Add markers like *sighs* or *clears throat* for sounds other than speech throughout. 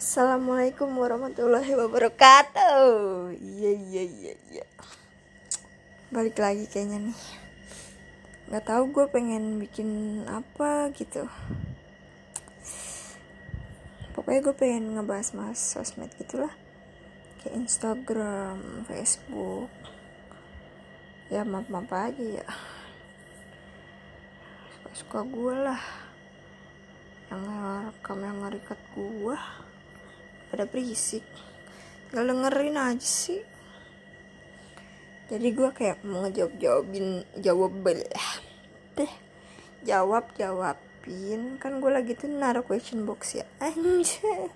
Assalamualaikum warahmatullahi wabarakatuh. Iya iya iya iya. Balik lagi kayaknya nih. Gak tahu gue pengen bikin apa gitu. Pokoknya gue pengen ngebahas mas sosmed gitulah. Kayak Instagram, Facebook. Ya maaf maaf aja ya. Suka-suka gue lah. Yang rekam yang ngerikat gue pada berisik. Gak dengerin aja sih. Jadi gue kayak mau ngejawab jawabin jawab deh jawab jawabin kan gue lagi tuh naruh question box ya. *laughs* Anjir.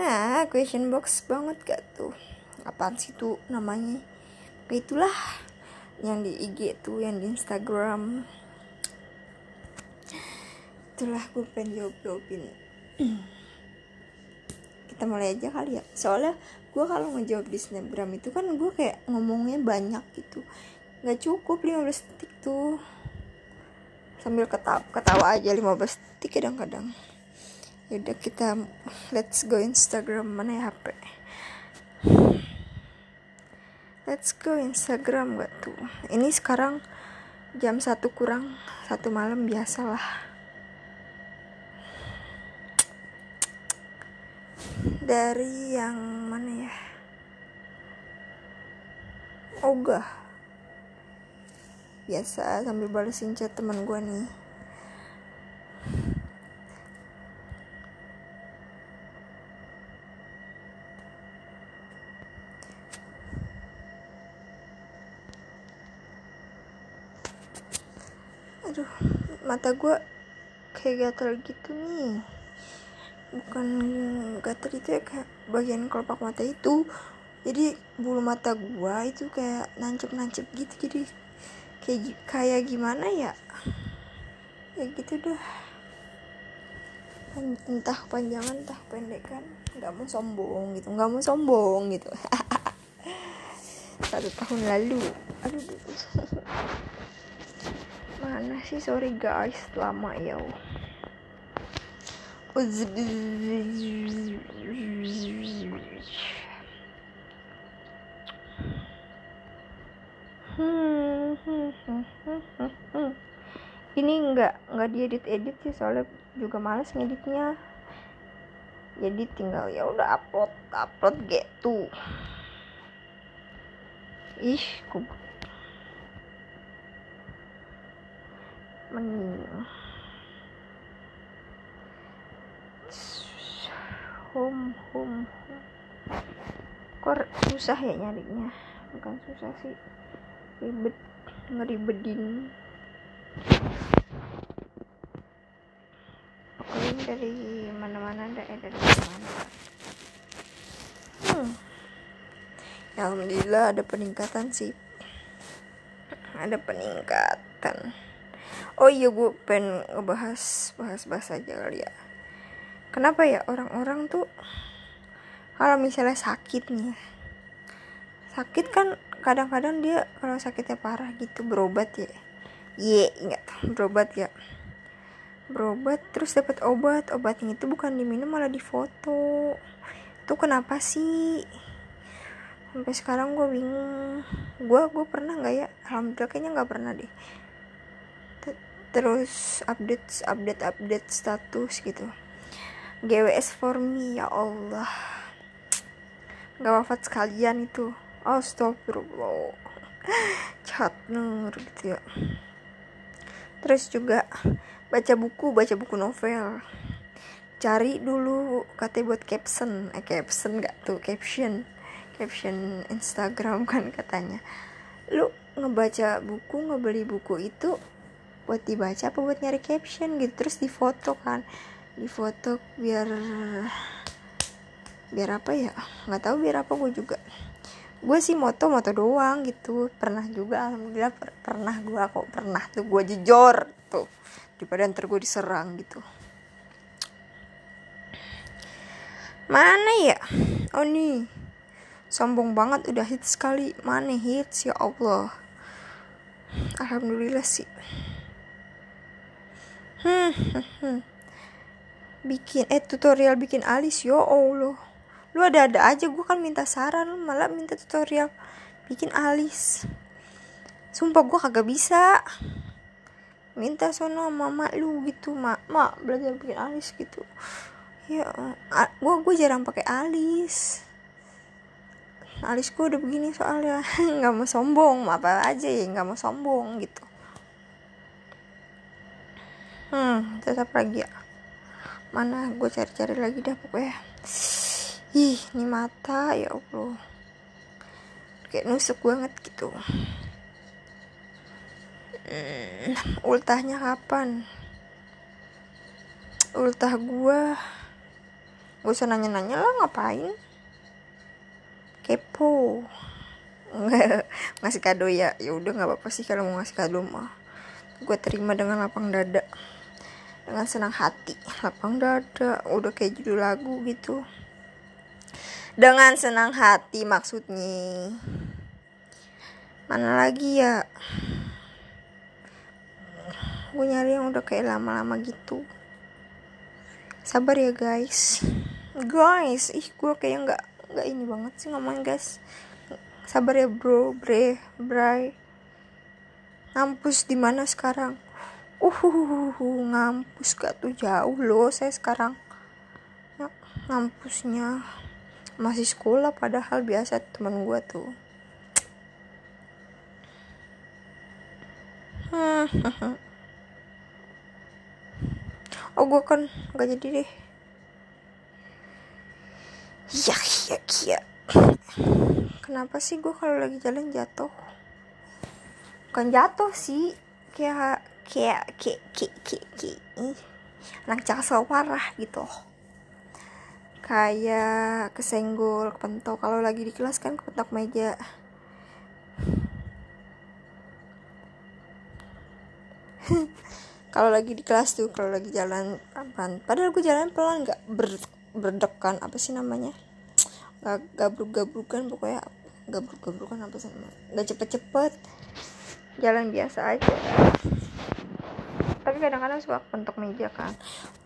Nah question box banget gak tuh? Apaan sih tuh namanya? Itulah yang di IG tuh yang di Instagram. Itulah gue pengen jawab jawabin *clears throat* kita mulai aja kali ya. Soalnya gue kalau ngejawab di snapgram itu kan gue kayak ngomongnya banyak gitu. Nggak cukup 15 detik tuh. Sambil ketawa, ketawa aja 15 detik kadang-kadang. Yaudah kita let's go instagram mana ya hp let's go instagram gak tuh? Ini sekarang jam satu kurang satu malam biasalah dari yang mana ya? Ogah biasa sambil balesin chat teman gue nih. Aduh mata gue kayak gatel gitu nih bukan gatel itu ya kayak bagian kelopak mata itu. Jadi bulu mata gua itu kayak nancep-nancep gitu. Jadi kayak kayak gimana ya? Ya gitu dah. Entah panjangan entah pendekan nggak mau sombong gitu nggak mau sombong gitu. *laughs* Satu tahun lalu. Aduh. *laughs* Mana sih? Sorry guys lama ya ini enggak enggak diedit edit sih soalnya juga males ngeditnya. Jadi tinggal ya udah upload upload gitu. Ih kubur mending home home kok susah ya nyarinya? Bukan susah sih. Ribet ngeribedin. Pokoknya dari mana-mana ada eh dari mana? Hmm. ya alhamdulillah ada peningkatan sih. Ada peningkatan. Oh iya gue pengen ngebahas bahas-bahas aja kali ya kenapa ya? Orang-orang tuh kalau misalnya sakit nih sakit kan kadang-kadang dia kalau sakitnya parah gitu berobat ya. Ye ingat berobat ya. Berobat terus dapat obat. Obatnya itu bukan diminum malah difoto. Itu kenapa sih? Sampai sekarang gue bingung. Gue gue pernah nggak ya? Alhamdulillah kayaknya nggak pernah deh. Terus update update update status gitu GWS for me ya Allah. Gak wafat sekalian itu. Astagfirullah. Cat nur gitu ya. Terus juga baca buku baca buku novel. Cari dulu katanya buat caption. Eh caption gak tuh caption. Caption Instagram *laughs* kan katanya. Lu ngebaca buku ngebeli buku itu buat dibaca apa buat nyari caption gitu? Terus difoto kan di foto biar biar apa ya? Nggak tahu biar apa gue juga. Gue sih moto moto doang gitu. Pernah juga alhamdulillah per pernah gue kok. Pernah tuh gue jujur tuh. Daripada ntar gue diserang gitu. Mana ya? Oh nih. Sombong banget udah hits sekali. Mana hits? Ya Allah. Alhamdulillah sih. Hmm, hmm, hmm bikin eh tutorial bikin alis yo allah. Lu ada ada aja gue kan minta saran lu malah minta tutorial bikin alis. Sumpah gue kagak bisa. Minta sono mama lu gitu mak. Mak belajar bikin alis gitu. Ya gue gue jarang pakai alis. Alis gue udah begini soalnya. *laughs* Nggak mau sombong apa aja ya nggak mau sombong gitu. Hmm tetap lagi ya mana? Gue cari-cari lagi dah pokoknya. Ih ini mata ya allah. Kayak nusuk banget gitu. Hmm, ultahnya kapan? Ultah gue gak usah nanya-nanya lah ngapain? Kepo. Nggak *laughs* ngasih kado ya. Ya udah nggak apa-apa sih kalau mau ngasih kado mah. Gue terima dengan lapang dada dengan senang hati. Lapang dada. Udah kayak judul lagu gitu. Dengan senang hati maksudnya. Mana lagi ya? Gue nyari yang udah kayak lama-lama gitu. Sabar ya guys. Guys ih gue kayak nggak nggak ini banget sih ngomong guys. Sabar ya bro bre bray. Ngampus di mana sekarang uh ngampus gak tuh? Jauh loh saya sekarang. Ya, ngampusnya. Masih sekolah padahal biasa teman gue tuh. *laughs* Oh gue kan gak jadi deh. Ya ya ya. Kenapa sih gue kalau lagi jalan jatuh? Bukan jatuh sih kayak kayak kayak kayak kayak, kayak anak jaksel parah gitu. Kayak kesenggol kepentok. Kalau lagi di kelas kan kepentok meja. *laughs* Kalau lagi di kelas tuh kalau lagi jalan pelan padahal gue jalan pelan nggak ber, berdekan apa sih namanya? Nggak gabruk gabrukan pokoknya. Gabruk gabrukan apa sih nggak cepet cepet jalan biasa aja tapi kadang-kadang suka kepentok meja kan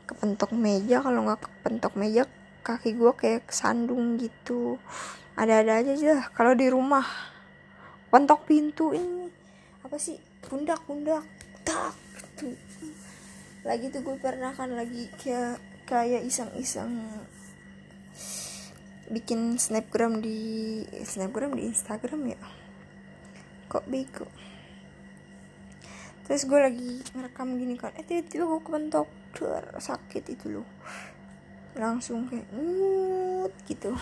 kepentok meja? Kalau nggak kepentok meja kaki gue kayak sandung gitu. Ada-ada aja aja kalau di rumah pentok pintu ini. Apa sih? Pundak pundak. Tak gitu. Lagi tuh gue pernah kan lagi kayak kayak iseng-iseng bikin snapgram di snapgram di instagram ya. Kok bego terus gue lagi ngerekam gini kan eh tiba-tiba gue kepentok der sakit itu loh. Langsung kayak nyut gitu.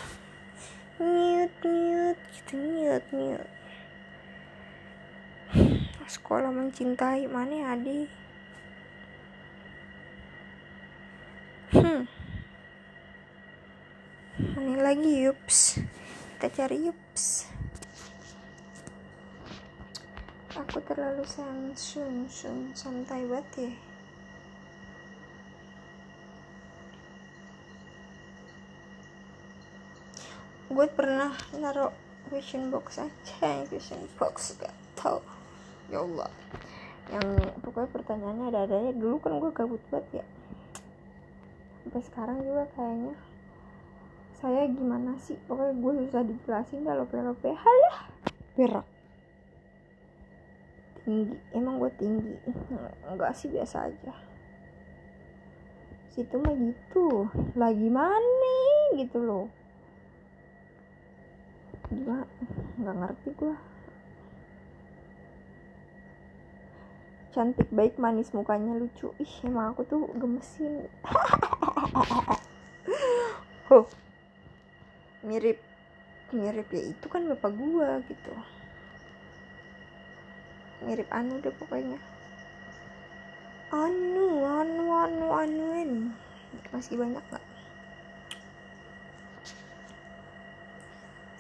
Nyut nyut gitu nyut nyut. Sekolah mencintai mana ya adik hmm. Ini lagi yups. Kita cari yups aku terlalu sansun sun santai banget ya. Gue pernah naruh question box aja *laughs* question box gak tau. Ya Allah. Yang pokoknya pertanyaannya ada adanya dulu kan gue gabut banget ya. Sampai sekarang juga kayaknya saya gimana sih? Pokoknya gue susah dijelasin dah lope lope halah berak tinggi. Emang gue tinggi? Enggak sih biasa aja. Situ mah gitu. Lagi mana gitu loh. Gimana nggak ngerti gue cantik baik manis mukanya lucu. Ih emang aku tuh gemesin. *laughs* Huh. Mirip mirip ya itu kan bapak gua gitu mirip anu deh pokoknya. Anu anu anu anuin. Masih banyak nggak?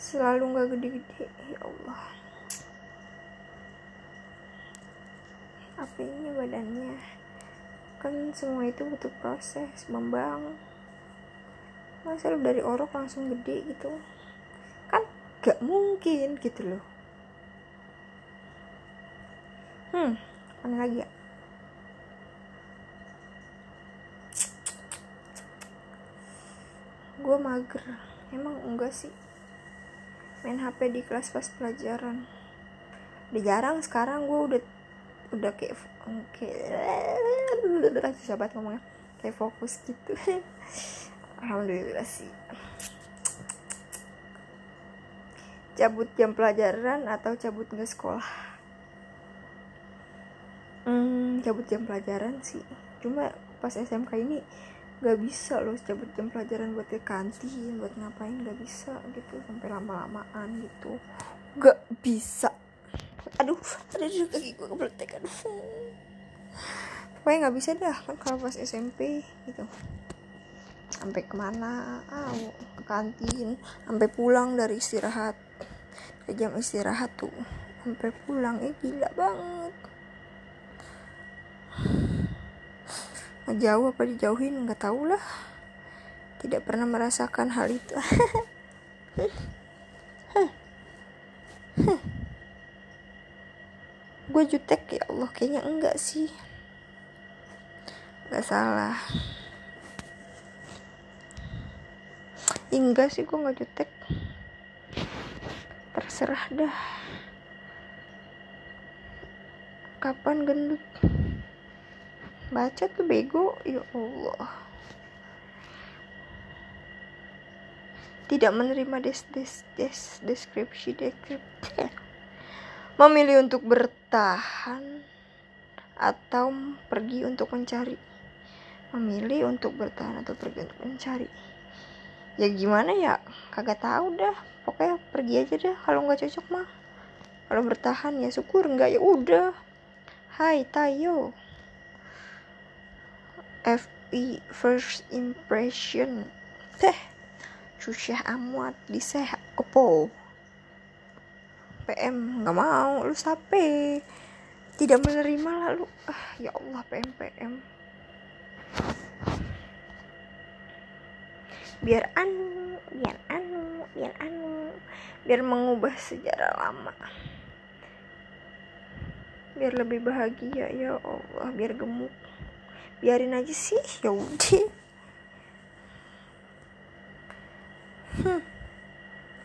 Selalu nggak gede-gede. Ya Allah. Apa ini badannya? Kan semua itu butuh proses membangun masa lu dari orok langsung gede gitu? Kan gak mungkin gitu loh hmm mana lagi ya? Gue mager. Emang enggak sih? Main HP di kelas pas pelajaran. Udah jarang sekarang gue udah udah kayak kayak *laughs* susah banget ngomongnya. Kayak fokus gitu. *laughs* Alhamdulillah sih. Cabut jam pelajaran atau cabut nggak sekolah cabut jam pelajaran sih. Cuma pas SMK ini nggak bisa loh cabut jam pelajaran buat ke kantin buat ngapain nggak bisa gitu. Sampai lama-lamaan gitu. Nggak bisa. Aduh ada di kaki gue kebeletek aduh pokoknya nggak bisa dah kan kalau pas SMP gitu. Sampai ke mana? Ah, ke kantin. Sampai pulang dari istirahat. Ke jam istirahat tuh. Sampai pulang. Eh gila banget jauh apa dijauhin? Nggak tahu lah. Tidak pernah merasakan hal itu. *laughs* Gue jutek ya Allah kayaknya enggak sih. Nggak salah. Enggak sih gue nggak jutek. Terserah dah. Kapan gendut baca tuh bego ya Allah. Tidak menerima des des des deskripsi deskripsi. Memilih untuk bertahan atau pergi untuk mencari. Memilih untuk bertahan atau pergi untuk mencari. Ya gimana ya? Kagak tahu dah. Pokoknya pergi aja dah kalau nggak cocok mah. Kalau bertahan ya syukur nggak ya udah. Hai tayo FI first impression. Teh susah amat di saya opo? PM nggak mau lu sape. Tidak menerima lalu ah ya Allah PM PM biar anu biar anu biar anu biar mengubah sejarah lama. Biar lebih bahagia ya Allah biar gemuk biarin aja sih ya udah. Hmm.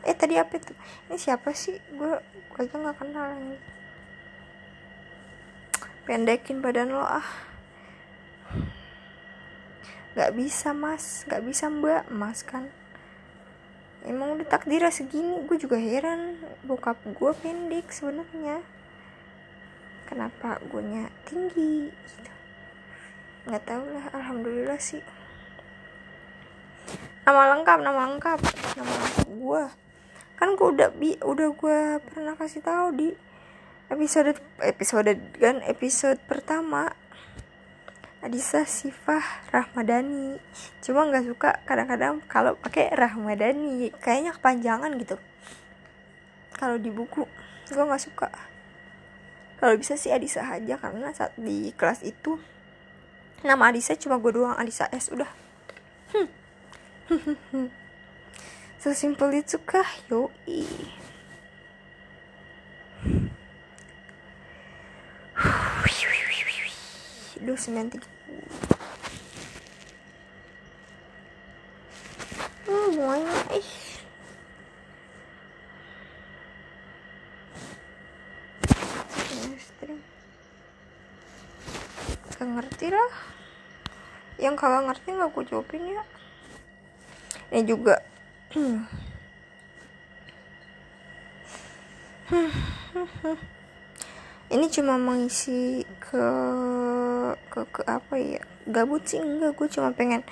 eh tadi apa itu? Ini siapa sih? Gue gue aja nggak kenal ini pendekin badan lo ah. Nggak bisa mas. Nggak bisa mbak. Mas kan. Emang udah takdirnya segini. Gue juga heran. Bokap gue pendek sebenarnya. Kenapa gue nya tinggi? Gitu nggak tahu lah alhamdulillah sih. Nama lengkap nama lengkap. Nama lengkap gue kan gue udah bi udah gue pernah kasih tahu di episode episode kan episode pertama. Adisa Sifah Rahmadani. Cuma nggak suka kadang-kadang kalau pakai Rahmadani. Kayaknya kepanjangan gitu. Kalau di buku gue nggak suka. Kalau bisa sih Adisa aja karena saat di kelas itu nama Adisa cuma gue doang Adisa S udah hmm. *laughs* sesimpel itu kah yoi Duh, sembilan tiga Hmm, semuanya, ih. Gak ngerti lah. Yang kagak ngerti gak gue jawabin ya. Ini juga. *clears throat* ini cuma mengisi ke ke, ke apa ya gabut sih enggak gue cuma pengen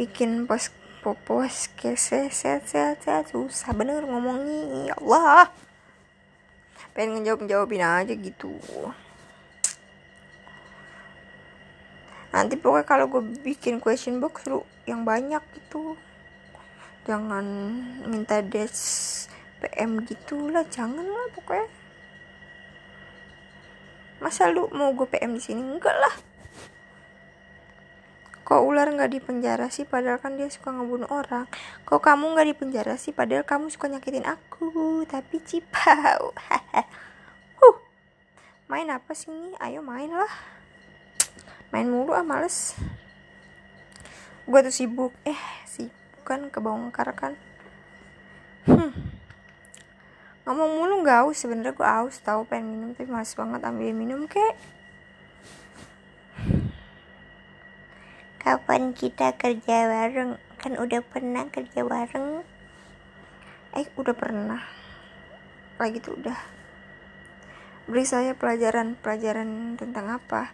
bikin post popos set set set set susah bener ngomongnya ya Allah pengen ngejawab jawabin aja gitu nanti pokoknya kalau gue bikin question box lu yang banyak gitu. Jangan minta des PM gitulah jangan lah pokoknya. Masa lu mau gue PM di sini? Enggak lah. Kok ular nggak di penjara sih padahal kan dia suka ngebunuh orang. Kok kamu nggak di penjara sih padahal kamu suka nyakitin aku. Tapi cipau. *laughs* Huh. Main apa sih ini? Ayo main lah main mulu ah males. Gue tuh sibuk. Eh sibuk kan kebongkar kan. Hmm. ngomong mulu nggak aus sebenernya gue aus tahu pengen minum tapi males banget ambil minum kek kapan kita kerja bareng? Kan udah pernah kerja bareng. Eh udah pernah. Lagi tuh udah. Beri saya pelajaran-pelajaran tentang apa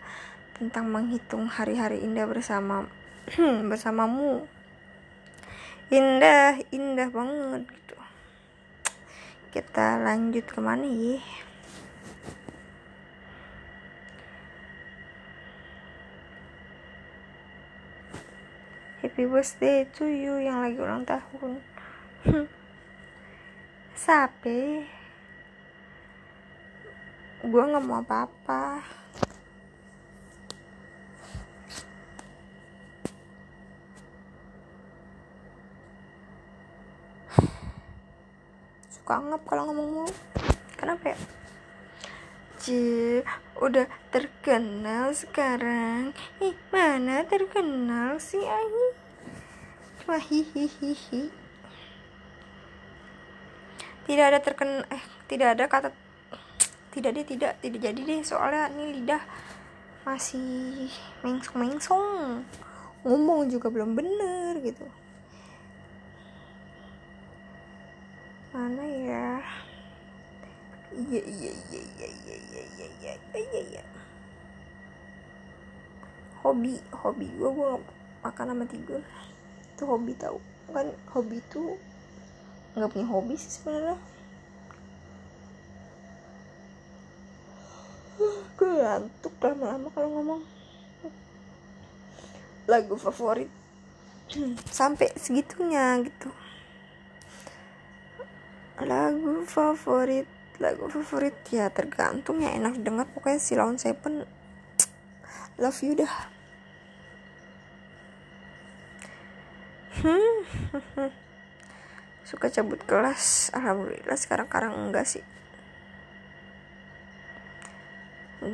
tentang menghitung hari-hari indah bersama *clears throat* bersamamu. Indah indah banget gitu. Kita lanjut ke mana ya happy birthday to you yang lagi ulang tahun. *laughs* Sape. Gue nggak mau apa-apa suka ngap kalau ngomong mulu. Kenapa ya? Cie, udah terkenal sekarang. Ih mana terkenal sih ahi? Cuma hihihihi tidak ada terkenal eh tidak ada kata tidak deh tidak tidak jadi deh. Soalnya ini lidah masih mengsong mengsong ngomong juga belum bener gitu mana ya? Iya iya iya iya iya iya iya iya iya iya. Hobi hobi gue gue makan sama tidur. Itu hobi tau. Kan hobi tuh nggak punya hobi sih sebenarnya. Gue ngantuk lama-lama kalau ngomong. Lagu favorit *clears throat* sampai segitunya gitu lagu favorit lagu favorit. Ya tergantung. Ya enak dengar pokoknya si Lawn Seven *tsk* love you dah. Hmm. *laughs* Suka cabut kelas. Alhamdulillah sekarang sekarang enggak sih.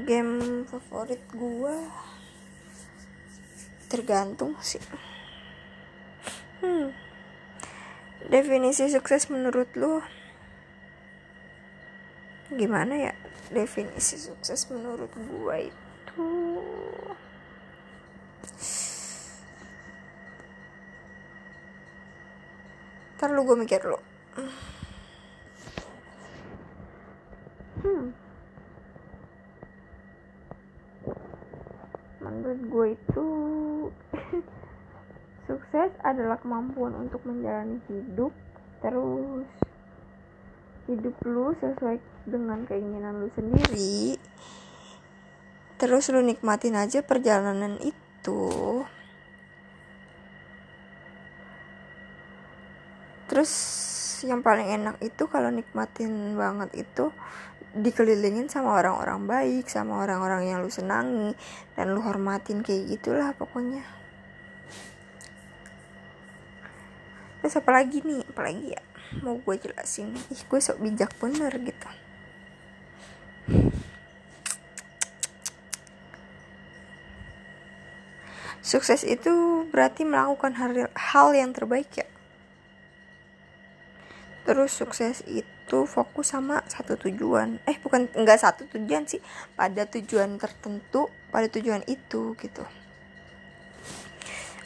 Game favorit gua tergantung sih. Hmm definisi sukses menurut lu gimana ya? Definisi sukses menurut gua itu ntar lu gue mikir lu. Hmm. Menurut gue itu *laughs* sukses adalah kemampuan untuk menjalani hidup terus. Hidup lu sesuai dengan keinginan lu sendiri. Terus lu nikmatin aja perjalanan itu. Terus yang paling enak itu kalau nikmatin banget itu dikelilingin sama orang-orang baik sama orang-orang yang lu senangi dan lu hormatin kayak gitulah pokoknya terus apa lagi nih? Apalagi ya? Mau gue jelasin. Ih gue sok bijak bener gitu. Sukses itu berarti melakukan hal, hal yang terbaik ya? Terus sukses itu fokus sama satu tujuan. Eh bukan enggak satu tujuan sih. Pada tujuan tertentu pada tujuan itu gitu.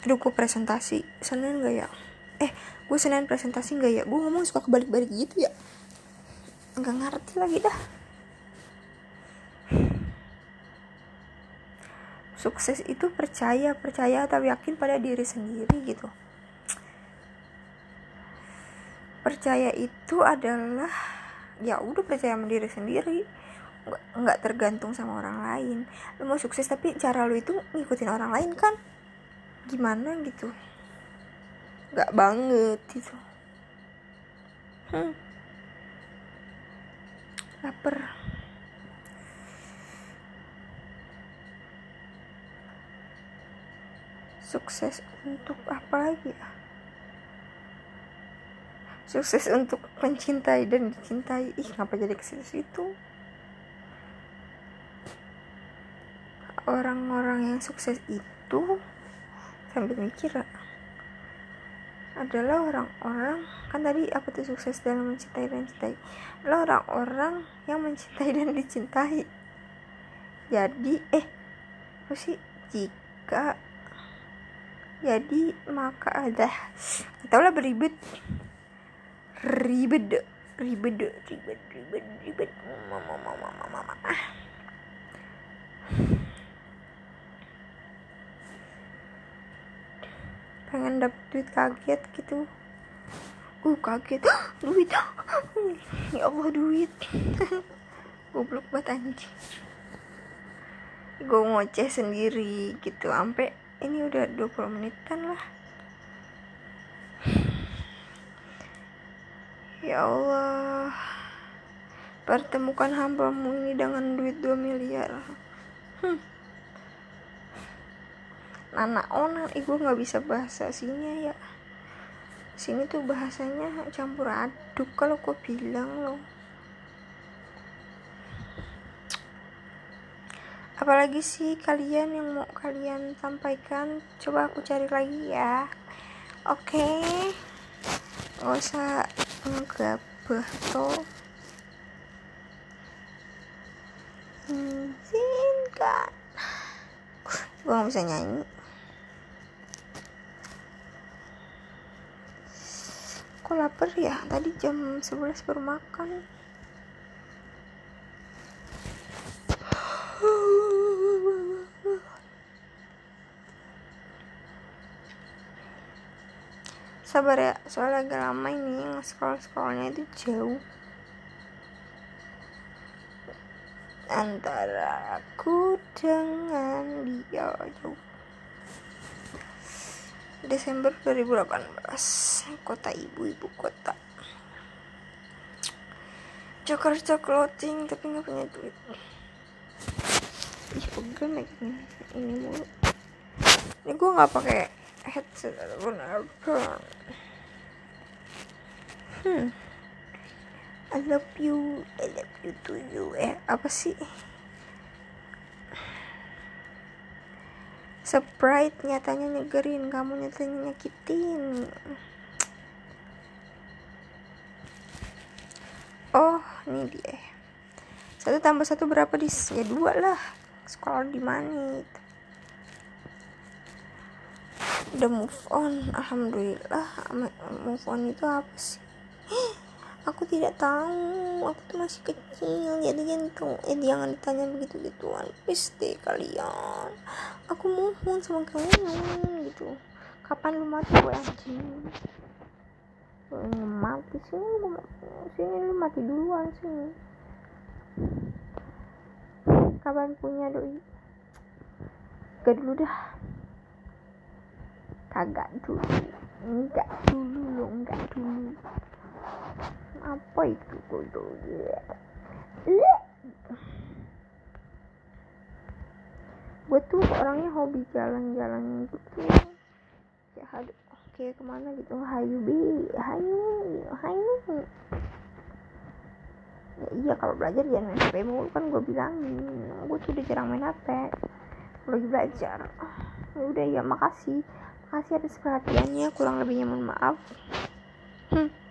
Aduh gue presentasi. Seneng gak ya eh gue senin presentasi nggak ya? Gue ngomong suka kebalik-balik gitu ya? Nggak ngerti lagi dah. Sukses itu percaya percaya atau yakin pada diri sendiri gitu. Percaya itu adalah ya udah percaya sama diri sendiri. Nggak, tergantung sama orang lain. Lu mau sukses tapi cara lu itu ngikutin orang lain kan? Gimana gitu nggak banget gitu. Hmm. lapar. Sukses untuk apa lagi ya? Sukses untuk mencintai dan dicintai. Ih ngapa jadi ke situ? Orang-orang yang sukses itu sambil mikir adalah orang-orang kan tadi apa tuh sukses dalam mencintai dan cintai adalah orang-orang yang mencintai dan dicintai. Jadi eh apa sih? Jika jadi maka ada. Lah beribet. Ribet ribet ribet ribet ribet. Mama mama mama mama pengen dapet duit kaget gitu. Uh kaget. *gasps* Duit. *gasps* Ya Allah duit. *laughs* Goblok banget anjing. Gue ngoceh sendiri gitu sampai ini udah 20 menitan lah. *sighs* Ya Allah. Pertemukan hambamu ini dengan duit 2 miliar. Hmm anak onan ih gue nggak bisa bahasa sini ya. Sini tuh bahasanya campur aduk kalau gue bilang loh. Apalagi sih kalian yang mau kalian sampaikan? Coba aku cari lagi ya. Oke. Okay. gak usah ngegabah toh. Izinkan gue gak bisa nyanyi kok lapar ya tadi jam 11 baru makan. Sabar ya soalnya agak lama ini scroll scrollnya itu jauh. Antara aku dengan dia jauh Desember 2018 kota ibu ibu kota Jakarta clothing tapi nggak punya duit. Ih pegel lagi ini mulu. Ini gue nggak pakai headset ataupun earphone hmm. I love you I love you to you. Eh apa sih Sprite nyatanya nyegerin, kamu nyatanya nyakitin. Oh, ini dia. Satu tambah satu berapa di Ya dua lah. Sekolah di mana? Udah move on, alhamdulillah. Move on itu apa sih? *gasps* aku tidak tahu. Aku tuh masih kecil. Jadi jangan eh jangan ditanya begitu gituan please deh kalian. Aku mohon sama kamu gitu. Kapan lu mati gue anjing lu mati sini lu sini lu mati duluan sini kapan punya doi? Gak dulu dah. Kagak dulu. Enggak dulu lo enggak dulu apa itu kodoh ya? Gue tuh orangnya hobi jalan-jalan gitu. Ya aduh kayak ke mana gitu? Hayu bi hayu hayu. Ya iya kalau belajar jangan main HP mulu kan gue bilangin gue tuh udah jarang main HP lagi belajar. Ya udah ya makasih. Makasih atas perhatiannya. Kurang lebihnya mohon maaf. Hmm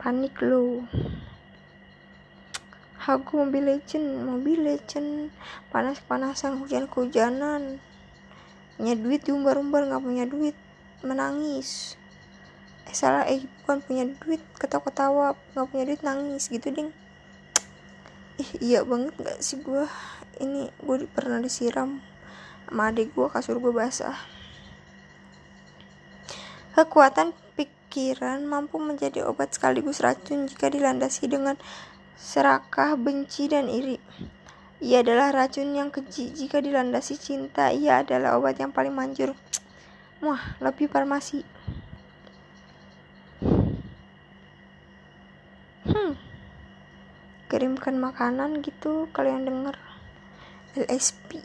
panik lo aku Mobile Legend Mobile Legend panas-panasan hujan-hujanan. Punya duit diumbar-umbar nggak punya duit menangis. Eh salah eh bukan punya duit ketawa-ketawa nggak punya duit nangis gitu ding. Ih iya banget nggak sih gue ini gue pernah disiram sama adik gue kasur gue basah. Kekuatan pikiran mampu menjadi obat sekaligus racun jika dilandasi dengan serakah, benci, dan iri. Ia adalah racun yang keji jika dilandasi cinta. Ia adalah obat yang paling manjur. Wah, lebih farmasi. Hmm. Kirimkan makanan gitu kalian denger. LSP.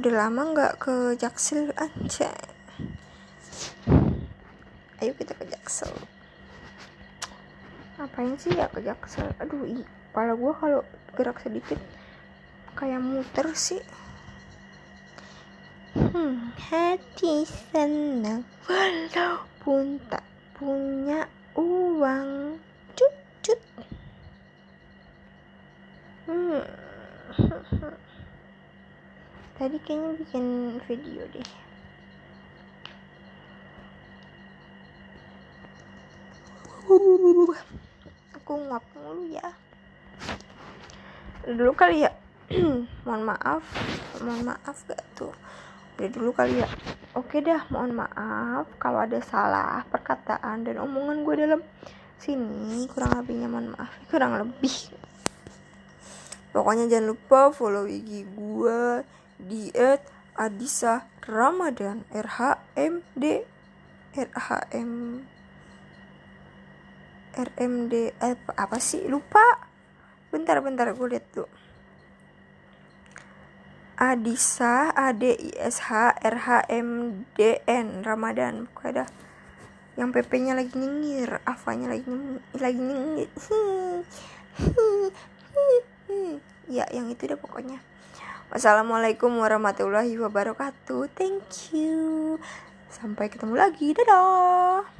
Udah lama nggak ke Jaksel aja ayo kita ke Jaksel. Ngapain sih ya ke Jaksel? Aduh ih kepala gue kalau gerak sedikit kayak muter sih. Hmm, hati senang. Walaupun tak punya uang. Cut cut. Hmm. *laughs* tadi kayaknya bikin video deh. Aku nguap mulu ya. Dulu kali ya. *clears throat* Mohon maaf. Mohon maaf gak tuh? Udah dulu kali ya. Oke dah mohon maaf kalau ada salah perkataan dan omongan gue dalam sini. Kurang lebihnya mohon maaf. Kurang lebih. Pokoknya jangan lupa follow IG gue di Adisa Ramadan RHMD RHM RMD eh, apa sih? Lupa. Bentar bentar gue lihat tuh Adisa A D I S H R H M D N Ramadan. Pokoknya dah yang PP nya lagi nyengir Ava nya lagi nyengir, lagi nyengir. Ya yang itu deh pokoknya wassalamualaikum warahmatullahi wabarakatuh. Thank you. Sampai ketemu lagi. Dadah